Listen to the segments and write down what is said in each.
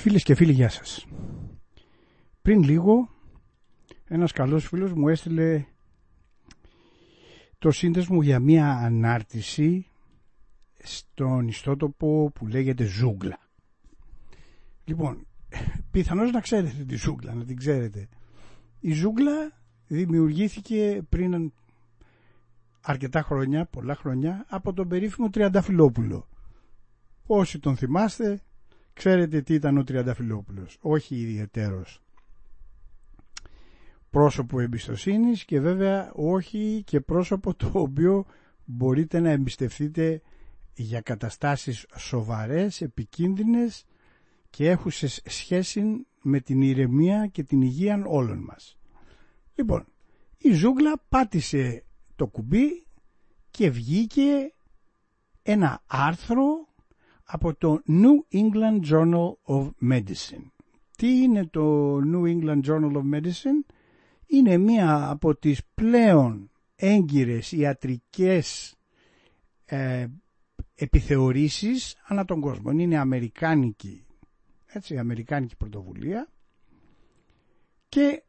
Φίλες και φίλοι, γεια σας. Πριν λίγο, ένας καλός φίλος μου έστειλε το σύνδεσμο για μία ανάρτηση στον ιστότοπο που λέγεται Ζούγκλα. Λοιπόν, πιθανώς να ξέρετε τη Ζούγκλα, να την ξέρετε. Η Ζούγκλα δημιουργήθηκε πριν αρκετά χρόνια, πολλά χρόνια, από τον περίφημο Τριανταφυλόπουλο. Όσοι τον θυμάστε, ξέρετε τι ήταν ο Τριανταφυλόπουλος. Όχι ιδιαιτέρως πρόσωπο εμπιστοσύνης και βέβαια όχι και πρόσωπο το οποίο μπορείτε να εμπιστευτείτε για καταστάσεις σοβαρές, επικίνδυνες και έχουν σχέση με την ηρεμία και την υγεία όλων μας. Λοιπόν, η ζούγκλα πάτησε το κουμπί και βγήκε ένα άρθρο από το New England Journal of Medicine. Τι είναι το New England Journal of Medicine? Είναι μία από τις πλέον έγκυρες ιατρικές ε, επιθεωρήσεις ανά τον κόσμο. Είναι αμερικάνικη, έτσι, αμερικάνικη πρωτοβουλία και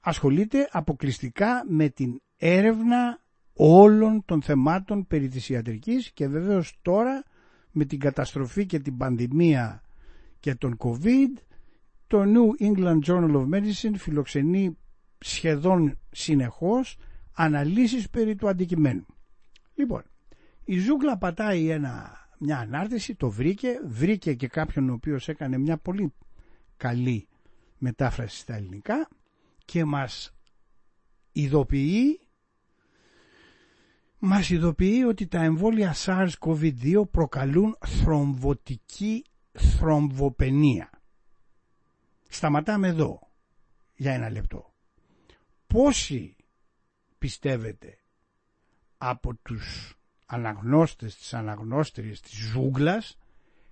ασχολείται αποκλειστικά με την έρευνα όλων των θεμάτων περί της ιατρικής και βεβαίως τώρα με την καταστροφή και την πανδημία και τον COVID το New England Journal of Medicine φιλοξενεί σχεδόν συνεχώς αναλύσεις περί του αντικειμένου. Λοιπόν, η Ζούγκλα πατάει ένα, μια ανάρτηση, το βρήκε, βρήκε και κάποιον ο οποίος έκανε μια πολύ καλή μετάφραση στα ελληνικά και μας ειδοποιεί μας ειδοποιεί ότι τα εμβόλια SARS-CoV-2 προκαλούν θρομβωτική θρομβοπενία. Σταματάμε εδώ για ένα λεπτό. Πόσοι πιστεύετε από τους αναγνώστες, τις αναγνώστριες της ζούγκλας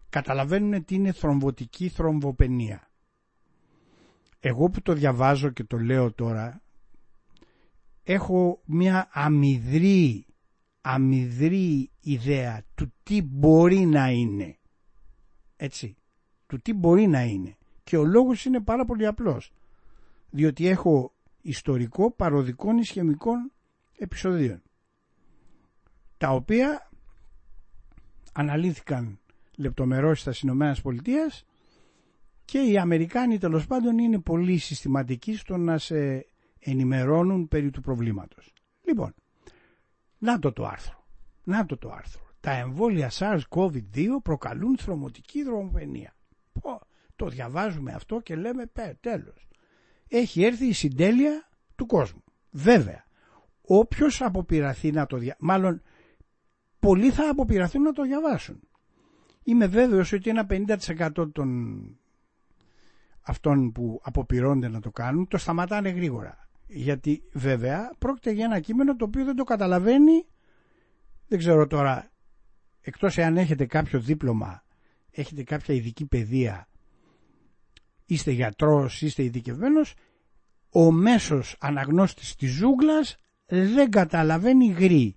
καταλαβαίνουν τι είναι θρομβωτική θρομβοπενία. Εγώ που το διαβάζω και το λέω τώρα έχω μια αμυδρή αμυδρή ιδέα του τι μπορεί να είναι. Έτσι. Του τι μπορεί να είναι. Και ο λόγος είναι πάρα πολύ απλός. Διότι έχω ιστορικό παροδικών ισχυμικών επεισοδίων. Τα οποία αναλύθηκαν λεπτομερώς στα Ηνωμένες Πολιτεία και οι Αμερικάνοι τέλος πάντων είναι πολύ συστηματικοί στο να σε ενημερώνουν περί του προβλήματος. Λοιπόν, να το το άρθρο. Να το το άρθρο. Τα εμβόλια SARS-CoV-2 προκαλούν θρομωτική δρομοπενία. το διαβάζουμε αυτό και λέμε πέ, τέλος. Έχει έρθει η συντέλεια του κόσμου. Βέβαια, όποιος αποπειραθεί να το διαβάσει, μάλλον πολλοί θα αποπειραθούν να το διαβάσουν. Είμαι βέβαιος ότι ένα 50% των αυτών που αποπειρώνται να το κάνουν το σταματάνε γρήγορα. Γιατί βέβαια πρόκειται για ένα κείμενο το οποίο δεν το καταλαβαίνει, δεν ξέρω τώρα, εκτός εάν έχετε κάποιο δίπλωμα, έχετε κάποια ειδική παιδεία, είστε γιατρός, είστε ειδικευμένος, ο μέσος αναγνώστης της ζούγκλας δεν καταλαβαίνει γρή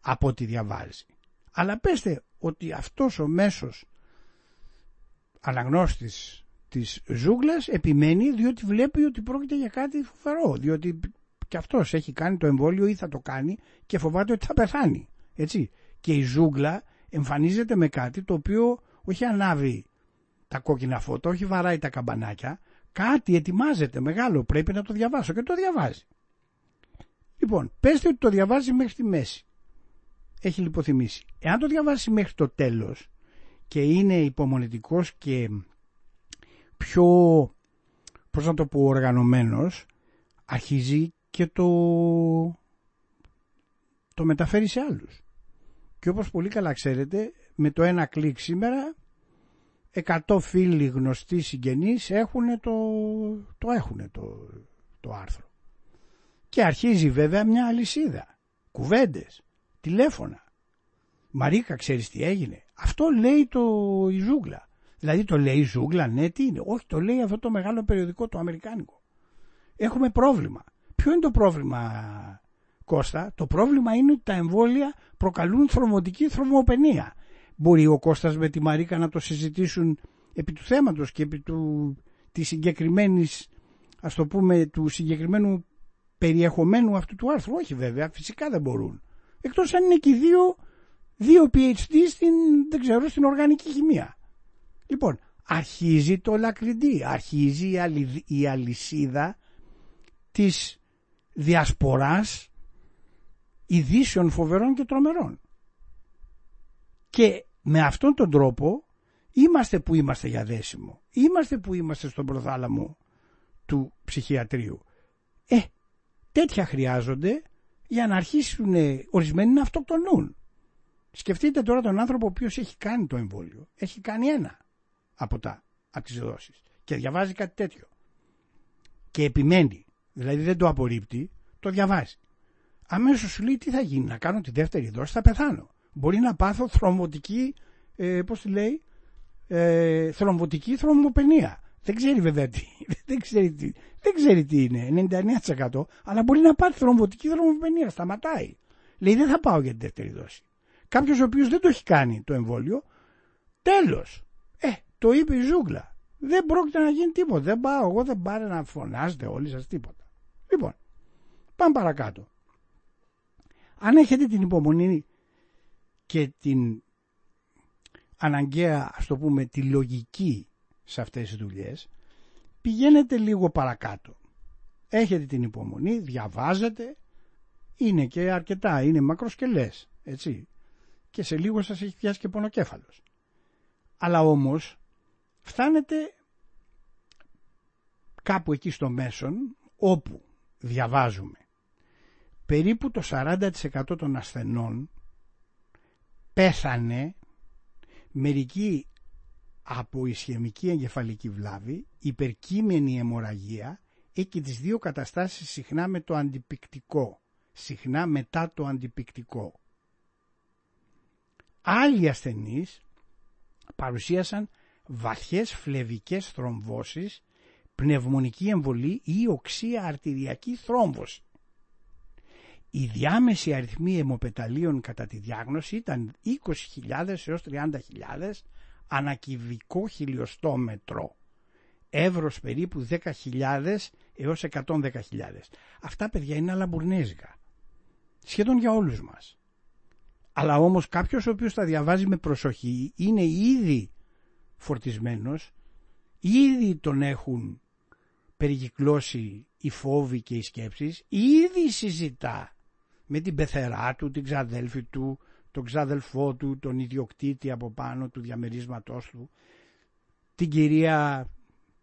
από ό,τι διαβάζει. Αλλά πέστε ότι αυτός ο μέσος αναγνώστης της ζούγκλας επιμένει διότι βλέπει ότι πρόκειται για κάτι φοβερό διότι και αυτός έχει κάνει το εμβόλιο ή θα το κάνει και φοβάται ότι θα πεθάνει έτσι. Και η ζούγκλα εμφανίζεται με κάτι το οποίο όχι ανάβει τα κόκκινα φώτα, όχι βαράει τα καμπανάκια κάτι ετοιμάζεται μεγάλο πρέπει να το διαβάσω και το διαβάζει. Λοιπόν πέστε ότι το διαβάζει μέχρι τη μέση. Έχει λιποθυμήσει. Εάν το διαβάσει μέχρι το τέλος και είναι υπομονετικός και πιο, πώς να το πω, οργανωμένος, αρχίζει και το, το μεταφέρει σε άλλους. Και όπως πολύ καλά ξέρετε, με το ένα κλικ σήμερα, 100 φίλοι γνωστοί συγγενείς έχουν το, το, έχουν το, το άρθρο. Και αρχίζει βέβαια μια αλυσίδα. Κουβέντες, τηλέφωνα. Μαρίκα ξέρεις τι έγινε. Αυτό λέει το η ζούγκλα. Δηλαδή το λέει ζούγκλα, ναι, τι είναι. Όχι, το λέει αυτό το μεγάλο περιοδικό το αμερικάνικο. Έχουμε πρόβλημα. Ποιο είναι το πρόβλημα, Κώστα; Το πρόβλημα είναι ότι τα εμβόλια προκαλούν θρομωτική θρομοπενία. Μπορεί ο Κώστας με τη Μαρίκα να το συζητήσουν επί του θέματος και επί του, της συγκεκριμένης, ας το πούμε, του συγκεκριμένου περιεχομένου αυτού του άρθρου. Όχι βέβαια, φυσικά δεν μπορούν. Εκτός αν είναι και δύο, δύο PhD στην, δεν ξέρω, στην οργανική χημεία. Λοιπόν, αρχίζει το λακριντή, αρχίζει η, η αλυσίδα της διασποράς ειδήσεων φοβερών και τρομερών. Και με αυτόν τον τρόπο είμαστε που είμαστε για δέσιμο. Είμαστε που είμαστε στον προθάλαμο του ψυχιατρίου. Ε, τέτοια χρειάζονται για να αρχίσουν ορισμένοι να αυτοκτονούν. Σκεφτείτε τώρα τον άνθρωπο ο οποίος έχει κάνει το εμβόλιο. Έχει κάνει ένα από τα από τις δόσεις και διαβάζει κάτι τέτοιο. Και επιμένει. Δηλαδή δεν το απορρίπτει, το διαβάζει. Αμέσως σου λέει τι θα γίνει, να κάνω τη δεύτερη δόση, θα πεθάνω. Μπορεί να πάθω θρομβωτική, ε, πώς τη λέει, ε, θρομβωτική θρομβοπενία. Δεν ξέρει βέβαια τι, δεν ξέρει τι, δεν ξέρει τι είναι, 99% αλλά μπορεί να πάθει θρομβωτική θρομβοπενία, σταματάει. Λέει δεν θα πάω για τη δεύτερη δόση. Κάποιος ο οποίος δεν το έχει κάνει το εμβόλιο, τέλος. Ε, το είπε η ζούγκλα. Δεν πρόκειται να γίνει τίποτα. Δεν πάω, εγώ δεν πάρε να φωνάζετε όλοι σας τίποτα. Λοιπόν, πάμε παρακάτω. Αν έχετε την υπομονή και την αναγκαία, ας το πούμε, τη λογική σε αυτές τις δουλειές, πηγαίνετε λίγο παρακάτω. Έχετε την υπομονή, διαβάζετε, είναι και αρκετά, είναι μακροσκελές, έτσι. Και σε λίγο σας έχει πιάσει και πονοκέφαλος. Αλλά όμως φτάνετε κάπου εκεί στο μέσον όπου διαβάζουμε περίπου το 40% των ασθενών πέθανε μερικοί από ισχυμική εγκεφαλική βλάβη, υπερκείμενη αιμορραγία ή και τις δύο καταστάσεις συχνά με το αντιπικτικό, συχνά μετά το αντιπικτικό. Άλλοι ασθενείς παρουσίασαν βαθιές φλεβικές θρομβώσεις, πνευμονική εμβολή ή οξία αρτηριακή θρόμβωση. Η διάμεση αριθμή αιμοπεταλίων κατά τη διάγνωση ήταν 20.000 έως 30.000 ανακυβικό χιλιοστόμετρο. Εύρος περίπου 10.000 έως 110.000. Αυτά παιδιά είναι αλαμπουρνέζικα. Σχεδόν για όλους μας. Αλλά όμως κάποιος ο οποίος τα διαβάζει με προσοχή είναι ήδη φορτισμένος, ήδη τον έχουν περικυκλώσει οι φόβοι και οι σκέψεις, ήδη συζητά με την πεθερά του, την ξαδέλφη του, τον ξαδελφό του, τον ιδιοκτήτη από πάνω του διαμερίσματός του, την κυρία,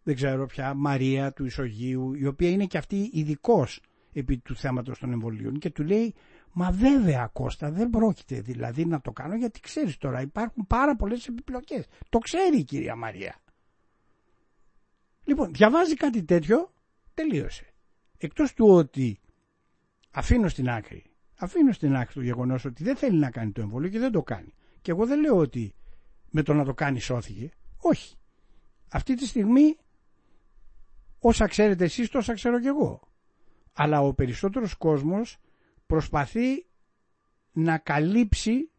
δεν ξέρω πια, Μαρία του Ισογείου, η οποία είναι και αυτή ειδικός επί του θέματος των εμβολίων και του λέει «Μα βέβαια Κώστα δεν πρόκειται δηλαδή να το κάνω γιατί ξέρεις τώρα υπάρχουν πάρα πολλές επιπλοκές». Το ξέρει η κυρία Μαρία. Λοιπόν, διαβάζει κάτι τέτοιο, τελείωσε. Εκτός του ότι αφήνω στην άκρη αφήνω στην άκρη το γεγονός ότι δεν θέλει να κάνει το εμβόλιο και δεν το κάνει. Και εγώ δεν λέω ότι με το να το κάνει σώθηκε. Όχι. Αυτή τη στιγμή όσα ξέρετε εσείς τόσα ξέρω και εγώ. Αλλά ο περισσότερος κόσμος προσπαθεί να καλύψει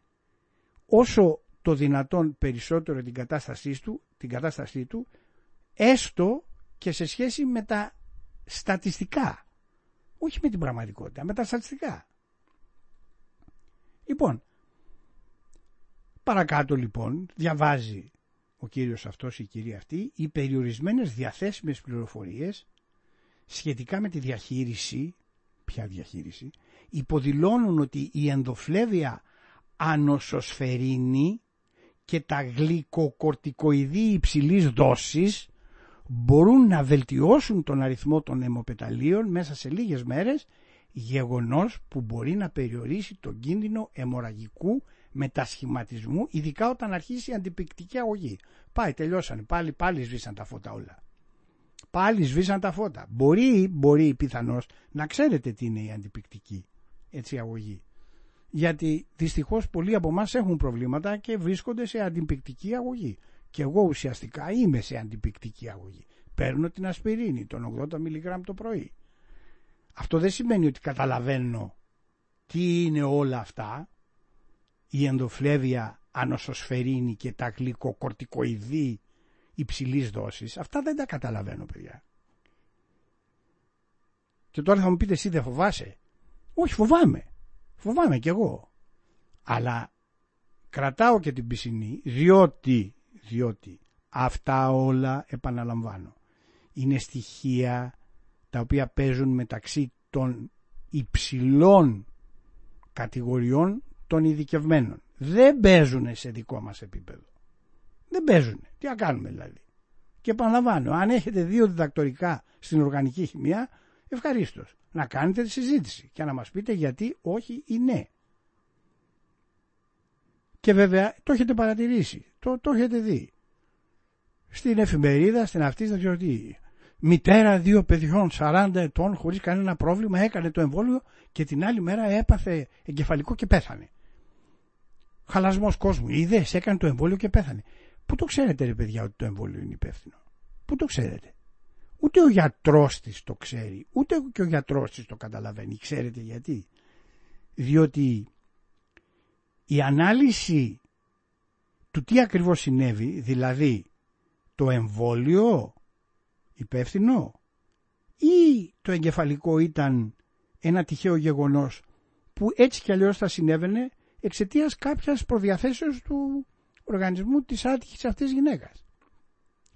όσο το δυνατόν περισσότερο την κατάστασή του, την κατάστασή του έστω και σε σχέση με τα στατιστικά. Όχι με την πραγματικότητα, με τα στατιστικά. Λοιπόν, παρακάτω λοιπόν διαβάζει ο κύριος αυτός ή η κυρία αυτή οι περιορισμένες διαθέσιμες πληροφορίες σχετικά με τη διαχείριση, ποια διαχείριση, υποδηλώνουν ότι η ενδοφλέβεια ανοσοσφαιρίνη και τα γλυκοκορτικοειδή υψηλής δόσης μπορούν να βελτιώσουν τον αριθμό των αιμοπεταλίων μέσα σε λίγες μέρες γεγονός που μπορεί να περιορίσει τον κίνδυνο αιμορραγικού μετασχηματισμού, ειδικά όταν αρχίσει η αντιπικτική αγωγή. Πάει, τελειώσανε, πάλι, πάλι σβήσαν τα φώτα όλα. Πάλι σβήσαν τα φώτα. Μπορεί, μπορεί πιθανώς να ξέρετε τι είναι η αντιπικτική έτσι, αγωγή. Γιατί δυστυχώς πολλοί από εμάς έχουν προβλήματα και βρίσκονται σε αντιπικτική αγωγή. Και εγώ ουσιαστικά είμαι σε αντιπικτική αγωγή. Παίρνω την ασπιρίνη, τον 80 μιλιγκράμμ το πρωί. Αυτό δεν σημαίνει ότι καταλαβαίνω τι είναι όλα αυτά, η ενδοφλέβεια ανοσοσφαιρίνη και τα γλυκοκορτικοειδή υψηλής δόσης, αυτά δεν τα καταλαβαίνω παιδιά. Και τώρα θα μου πείτε εσύ δεν φοβάσαι; Όχι φοβάμαι. Φοβάμαι κι εγώ. Αλλά κρατάω και την πισινή διότι, διότι αυτά όλα επαναλαμβάνω. Είναι στοιχεία τα οποία παίζουν μεταξύ των υψηλών κατηγοριών των ειδικευμένων. Δεν παίζουν σε δικό μας επίπεδο. Δεν παίζουν. Τι να κάνουμε δηλαδή. Και επαναλαμβάνω, αν έχετε δύο διδακτορικά στην οργανική χημεία, ευχαρίστως να κάνετε τη συζήτηση και να μας πείτε γιατί όχι ή ναι. Και βέβαια το έχετε παρατηρήσει, το, το έχετε δει. Στην εφημερίδα, στην αυτή, δεν ξέρω τι. Μητέρα δύο παιδιών 40 ετών χωρίς κανένα πρόβλημα έκανε το εμβόλιο και την άλλη μέρα έπαθε εγκεφαλικό και πέθανε. Χαλασμός κόσμου. Είδες, έκανε το εμβόλιο και πέθανε. Πού το ξέρετε ρε παιδιά ότι το εμβόλιο είναι υπεύθυνο; Πού το ξέρετε; Ούτε ο γιατρός της το ξέρει, ούτε και ο γιατρός της το καταλαβαίνει. Ξέρετε γιατί; Διότι η ανάλυση του τι ακριβώς συνέβη, δηλαδή το εμβόλιο υπεύθυνο ή το εγκεφαλικό ήταν ένα τυχαίο γεγονός που έτσι κι αλλιώς θα συνέβαινε εξαιτίας κάποιας προδιαθέσεως του οργανισμού της άτυχης αυτής γυναίκας.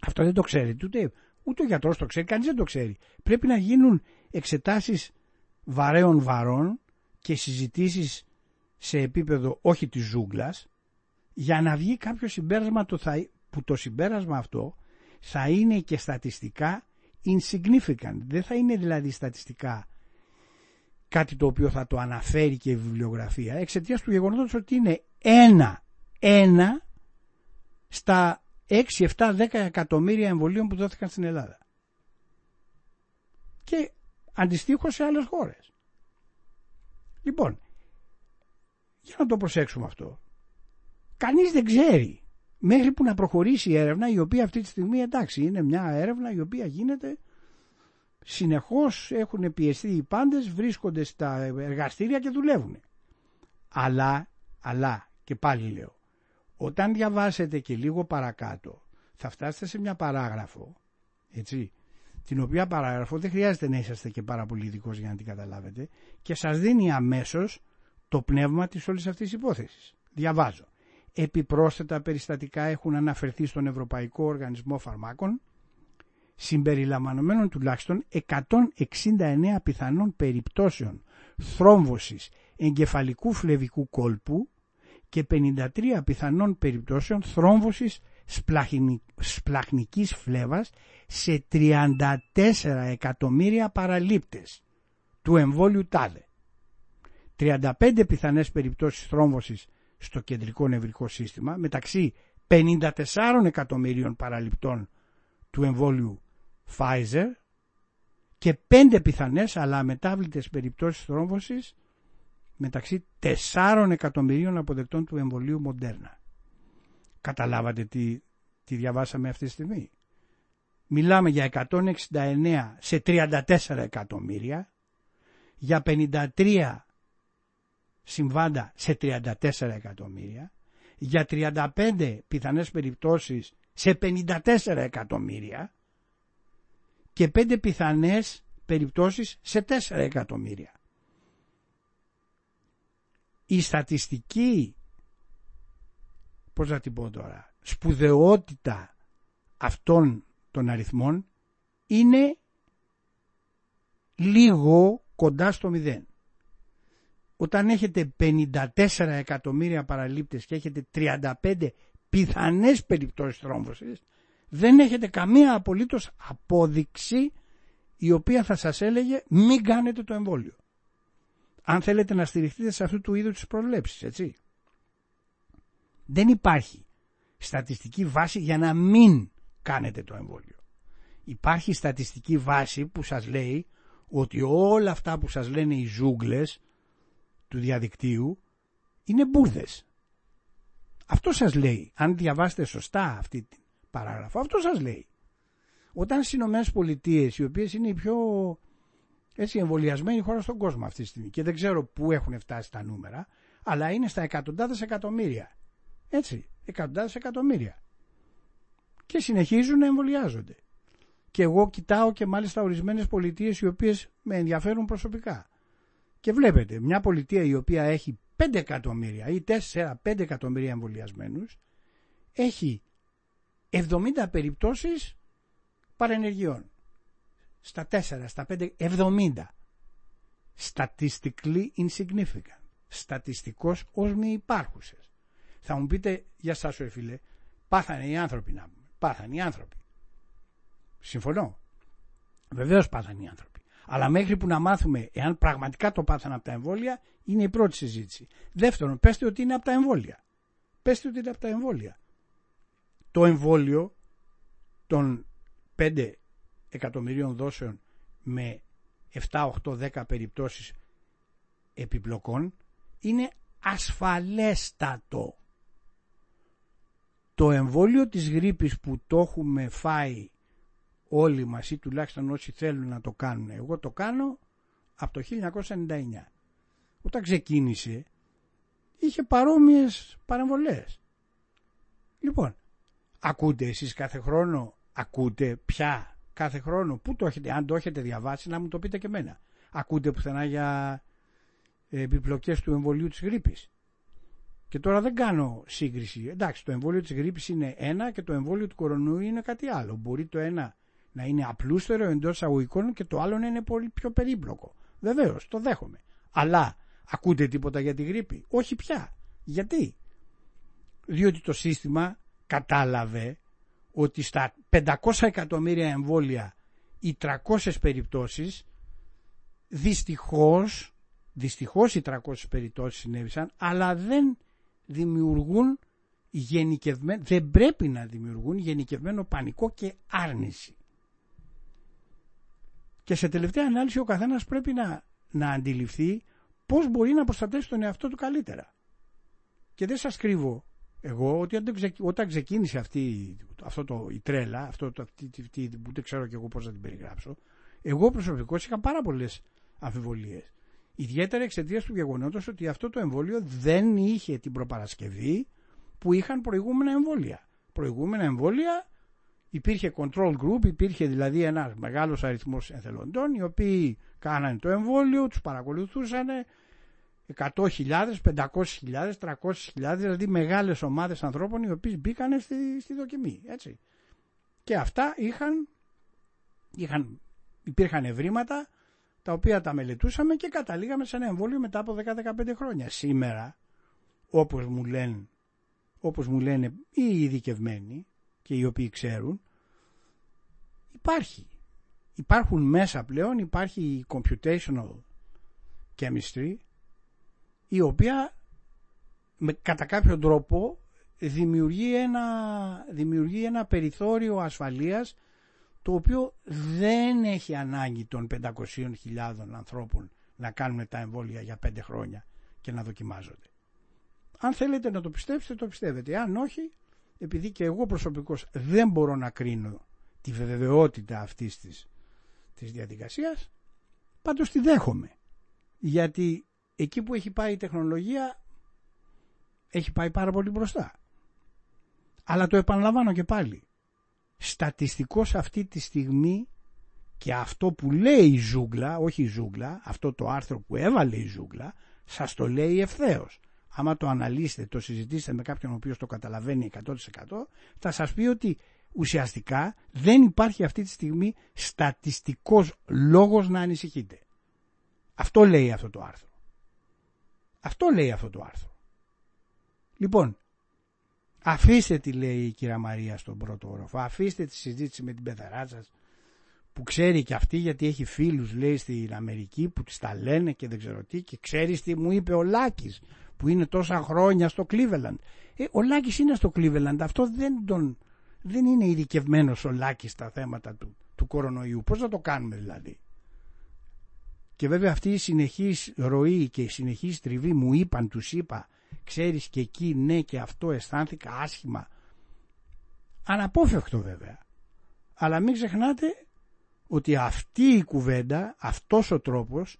Αυτό δεν το ξέρετε ούτε, ούτε ο γιατρός το ξέρει, κανείς δεν το ξέρει. Πρέπει να γίνουν εξετάσεις βαρέων βαρών και συζητήσεις σε επίπεδο όχι της ζούγκλας για να βγει κάποιο συμπέρασμα το θα, που το συμπέρασμα αυτό θα είναι και στατιστικά insignificant. Δεν θα είναι δηλαδή στατιστικά κάτι το οποίο θα το αναφέρει και η βιβλιογραφία εξαιτίας του γεγονότος ότι είναι ένα, ένα στα 6, 7, 10 εκατομμύρια εμβολίων που δόθηκαν στην Ελλάδα. Και αντιστοίχως σε άλλες χώρες. Λοιπόν, για να το προσέξουμε αυτό. Κανείς δεν ξέρει μέχρι που να προχωρήσει η έρευνα η οποία αυτή τη στιγμή εντάξει είναι μια έρευνα η οποία γίνεται συνεχώς έχουν πιεστεί οι πάντες βρίσκονται στα εργαστήρια και δουλεύουν. Αλλά, αλλά και πάλι λέω όταν διαβάσετε και λίγο παρακάτω θα φτάσετε σε μια παράγραφο έτσι, την οποία παράγραφο δεν χρειάζεται να είσαστε και πάρα πολύ ειδικός για να την καταλάβετε και σας δίνει αμέσως το πνεύμα της όλης αυτής της υπόθεσης. Διαβάζω. Επιπρόσθετα περιστατικά έχουν αναφερθεί στον Ευρωπαϊκό Οργανισμό Φαρμάκων συμπεριλαμβανομένων τουλάχιστον 169 πιθανών περιπτώσεων θρόμβωσης εγκεφαλικού φλεβικού κόλπου και 53 πιθανών περιπτώσεων θρόμβωσης σπλαχνικής φλέβας σε 34 εκατομμύρια παραλήπτες του εμβόλιου ΤΑΔΕ. 35 πιθανές περιπτώσεις θρόμβωσης στο κεντρικό νευρικό σύστημα μεταξύ 54 εκατομμυρίων παραληπτών του εμβόλιου Pfizer και 5 πιθανές αλλά αμετάβλητες περιπτώσεις θρόμβωσης μεταξύ 4 εκατομμυρίων αποδεκτών του εμβολίου Μοντέρνα. Καταλάβατε τι, τι διαβάσαμε αυτή τη στιγμή; Μιλάμε για 169 σε 34 εκατομμύρια, για 53 συμβάντα σε 34 εκατομμύρια, για 35 πιθανές περιπτώσεις σε 54 εκατομμύρια και 5 πιθανές περιπτώσεις σε 4 εκατομμύρια η στατιστική πώς να την πω τώρα σπουδαιότητα αυτών των αριθμών είναι λίγο κοντά στο μηδέν. Όταν έχετε 54 εκατομμύρια παραλήπτες και έχετε 35 πιθανές περιπτώσεις θρόμβωσης δεν έχετε καμία απολύτως απόδειξη η οποία θα σας έλεγε μην κάνετε το εμβόλιο αν θέλετε να στηριχτείτε σε αυτού του είδους τις προβλέψεις, έτσι. Δεν υπάρχει στατιστική βάση για να μην κάνετε το εμβόλιο. Υπάρχει στατιστική βάση που σας λέει ότι όλα αυτά που σας λένε οι ζούγκλες του διαδικτύου είναι μπουρδες. Αυτό σας λέει, αν διαβάσετε σωστά αυτή την παράγραφο, αυτό σας λέει. Όταν στις Ηνωμένες Πολιτείες, οι οποίες είναι οι πιο έτσι εμβολιασμένη χώρα στον κόσμο αυτή τη στιγμή. Και δεν ξέρω πού έχουν φτάσει τα νούμερα, αλλά είναι στα εκατοντάδες εκατομμύρια. Έτσι, εκατοντάδες εκατομμύρια. και συνεχίζουν να εμβολιάζονται. Και εγώ κοιτάω και μάλιστα ορισμένες πολιτείες οι οποίες με ενδιαφέρουν προσωπικά. Και βλέπετε, μια πολιτεία η οποία έχει 5 εκατομμύρια ή 4-5 εκατομμύρια εμβολιασμένους έχει 70 περιπτώσεις παρενεργειών. Στα 4, στα 5, 70. Statistically insignificant. Στατιστικώς ως μη υπάρχουσες. Θα μου πείτε, για σας ρε φίλε, πάθανε οι άνθρωποι να πούμε. Πάθανε οι άνθρωποι. Συμφωνώ. Βεβαίως πάθανε οι άνθρωποι. Αλλά μέχρι που να μάθουμε εάν πραγματικά το πάθανε από τα εμβόλια είναι η πρώτη συζήτηση. Δεύτερον, πέστε ότι είναι από τα εμβόλια. Πέστε ότι είναι από τα εμβόλια. Το εμβόλιο των 5 εκατομμυρίων δόσεων με 7, 8, 10 περιπτώσεις επιπλοκών είναι ασφαλέστατο. Το εμβόλιο της γρήπης που το έχουμε φάει όλοι μας ή τουλάχιστον όσοι θέλουν να το κάνουν. Εγώ το κάνω από το 1999. Όταν ξεκίνησε είχε παρόμοιες παρεμβολές. Λοιπόν, ακούτε εσείς κάθε χρόνο, ακούτε πια κάθε χρόνο, πού το έχετε, αν το έχετε διαβάσει να μου το πείτε και εμένα. Ακούτε πουθενά για επιπλοκές του εμβολίου της γρήπης. Και τώρα δεν κάνω σύγκριση. Εντάξει, το εμβόλιο της γρήπης είναι ένα και το εμβόλιο του κορονοϊού είναι κάτι άλλο. Μπορεί το ένα να είναι απλούστερο εντός αγωγικών και το άλλο να είναι πολύ πιο περίπλοκο. Βεβαίως, το δέχομαι. Αλλά ακούτε τίποτα για τη γρήπη; Όχι πια. Γιατί; Διότι το σύστημα κατάλαβε ότι στα 500 εκατομμύρια εμβόλια οι 300 περιπτώσεις δυστυχώς, δυστυχώς οι 300 περιπτώσεις συνέβησαν αλλά δεν δημιουργούν γενικευμένο, δεν πρέπει να δημιουργούν γενικευμένο πανικό και άρνηση. Και σε τελευταία ανάλυση ο καθένας πρέπει να, να αντιληφθεί πώς μπορεί να προστατεύσει τον εαυτό του καλύτερα. Και δεν σας κρύβω εγώ ότι όταν ξεκίνησε αυτή, αυτό το, η τρέλα, αυτό το, αυτή, που δεν ξέρω και εγώ πώς να την περιγράψω, εγώ προσωπικώς είχα πάρα πολλές αμφιβολίες. Ιδιαίτερα εξαιτίας του γεγονότος ότι αυτό το εμβόλιο δεν είχε την προπαρασκευή που είχαν προηγούμενα εμβόλια. Προηγούμενα εμβόλια υπήρχε control group, υπήρχε δηλαδή ένας μεγάλος αριθμός εθελοντών οι οποίοι κάνανε το εμβόλιο, τους παρακολουθούσαν 100.000, 500.000, 300.000 δηλαδή μεγάλες ομάδες ανθρώπων οι οποίοι μπήκαν στη, στη δοκιμή. Έτσι. Και αυτά είχαν, είχαν, υπήρχαν ευρήματα τα οποία τα μελετούσαμε και καταλήγαμε σε ένα εμβόλιο μετά από 10-15 χρόνια. Σήμερα, όπως μου λένε, όπως μου λένε οι ειδικευμένοι, και οι οποίοι ξέρουν υπάρχει. Υπάρχουν μέσα πλέον, υπάρχει η computational chemistry η οποία με, κατά κάποιο τρόπο δημιουργεί ένα, δημιουργεί ένα περιθώριο ασφαλείας το οποίο δεν έχει ανάγκη των 500.000 ανθρώπων να κάνουν τα εμβόλια για 5 χρόνια και να δοκιμάζονται. Αν θέλετε να το πιστέψετε, το πιστεύετε. Αν όχι, επειδή και εγώ προσωπικώς δεν μπορώ να κρίνω τη βεβαιότητα αυτής της, της διαδικασίας, πάντως τη δέχομαι. Γιατί εκεί που έχει πάει η τεχνολογία έχει πάει πάρα πολύ μπροστά. Αλλά το επαναλαμβάνω και πάλι. Στατιστικός αυτή τη στιγμή και αυτό που λέει η ζούγκλα, όχι η ζούγκλα, αυτό το άρθρο που έβαλε η ζούγκλα, σας το λέει ευθέως άμα το αναλύσετε, το συζητήσετε με κάποιον ο οποίος το καταλαβαίνει 100% θα σας πει ότι ουσιαστικά δεν υπάρχει αυτή τη στιγμή στατιστικός λόγος να ανησυχείτε. Αυτό λέει αυτό το άρθρο. Αυτό λέει αυτό το άρθρο. Λοιπόν, αφήστε τη λέει η κυρία Μαρία στον πρώτο όροφο, αφήστε τη συζήτηση με την πεθαρά σας που ξέρει και αυτή γιατί έχει φίλους λέει στην Αμερική που τις τα λένε και δεν ξέρω τι και ξέρεις τι μου είπε ο Λάκης που είναι τόσα χρόνια στο Cleveland. Ε, ο Λάκης είναι στο Cleveland, αυτό δεν, τον, δεν είναι ειδικευμένος ο Λάκης στα θέματα του, του κορονοϊού. Πώς θα το κάνουμε δηλαδή; Και βέβαια αυτή η συνεχής ροή και η συνεχής τριβή μου είπαν, τους είπα, ξέρεις και εκεί ναι και αυτό αισθάνθηκα άσχημα. Αναπόφευκτο βέβαια. Αλλά μην ξεχνάτε ότι αυτή η κουβέντα, αυτός ο τρόπος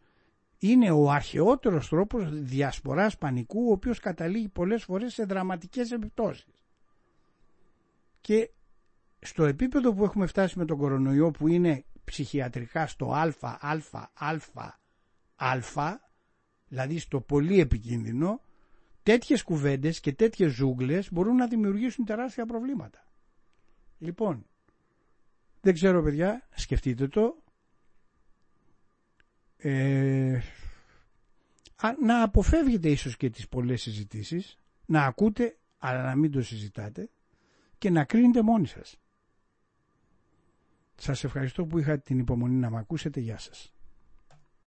είναι ο αρχαιότερος τρόπος διασποράς πανικού ο οποίος καταλήγει πολλές φορές σε δραματικές επιπτώσεις. Και στο επίπεδο που έχουμε φτάσει με τον κορονοϊό που είναι ψυχιατρικά στο α, α, α, α, δηλαδή στο πολύ επικίνδυνο, τέτοιες κουβέντες και τέτοιες ζούγκλες μπορούν να δημιουργήσουν τεράστια προβλήματα. Λοιπόν, δεν ξέρω παιδιά, σκεφτείτε το. Ε, να αποφεύγετε ίσως και τις πολλές συζητήσεις, να ακούτε αλλά να μην το συζητάτε και να κρίνετε μόνοι σας. Σας ευχαριστώ που είχατε την υπομονή να με ακούσετε. Γεια σας.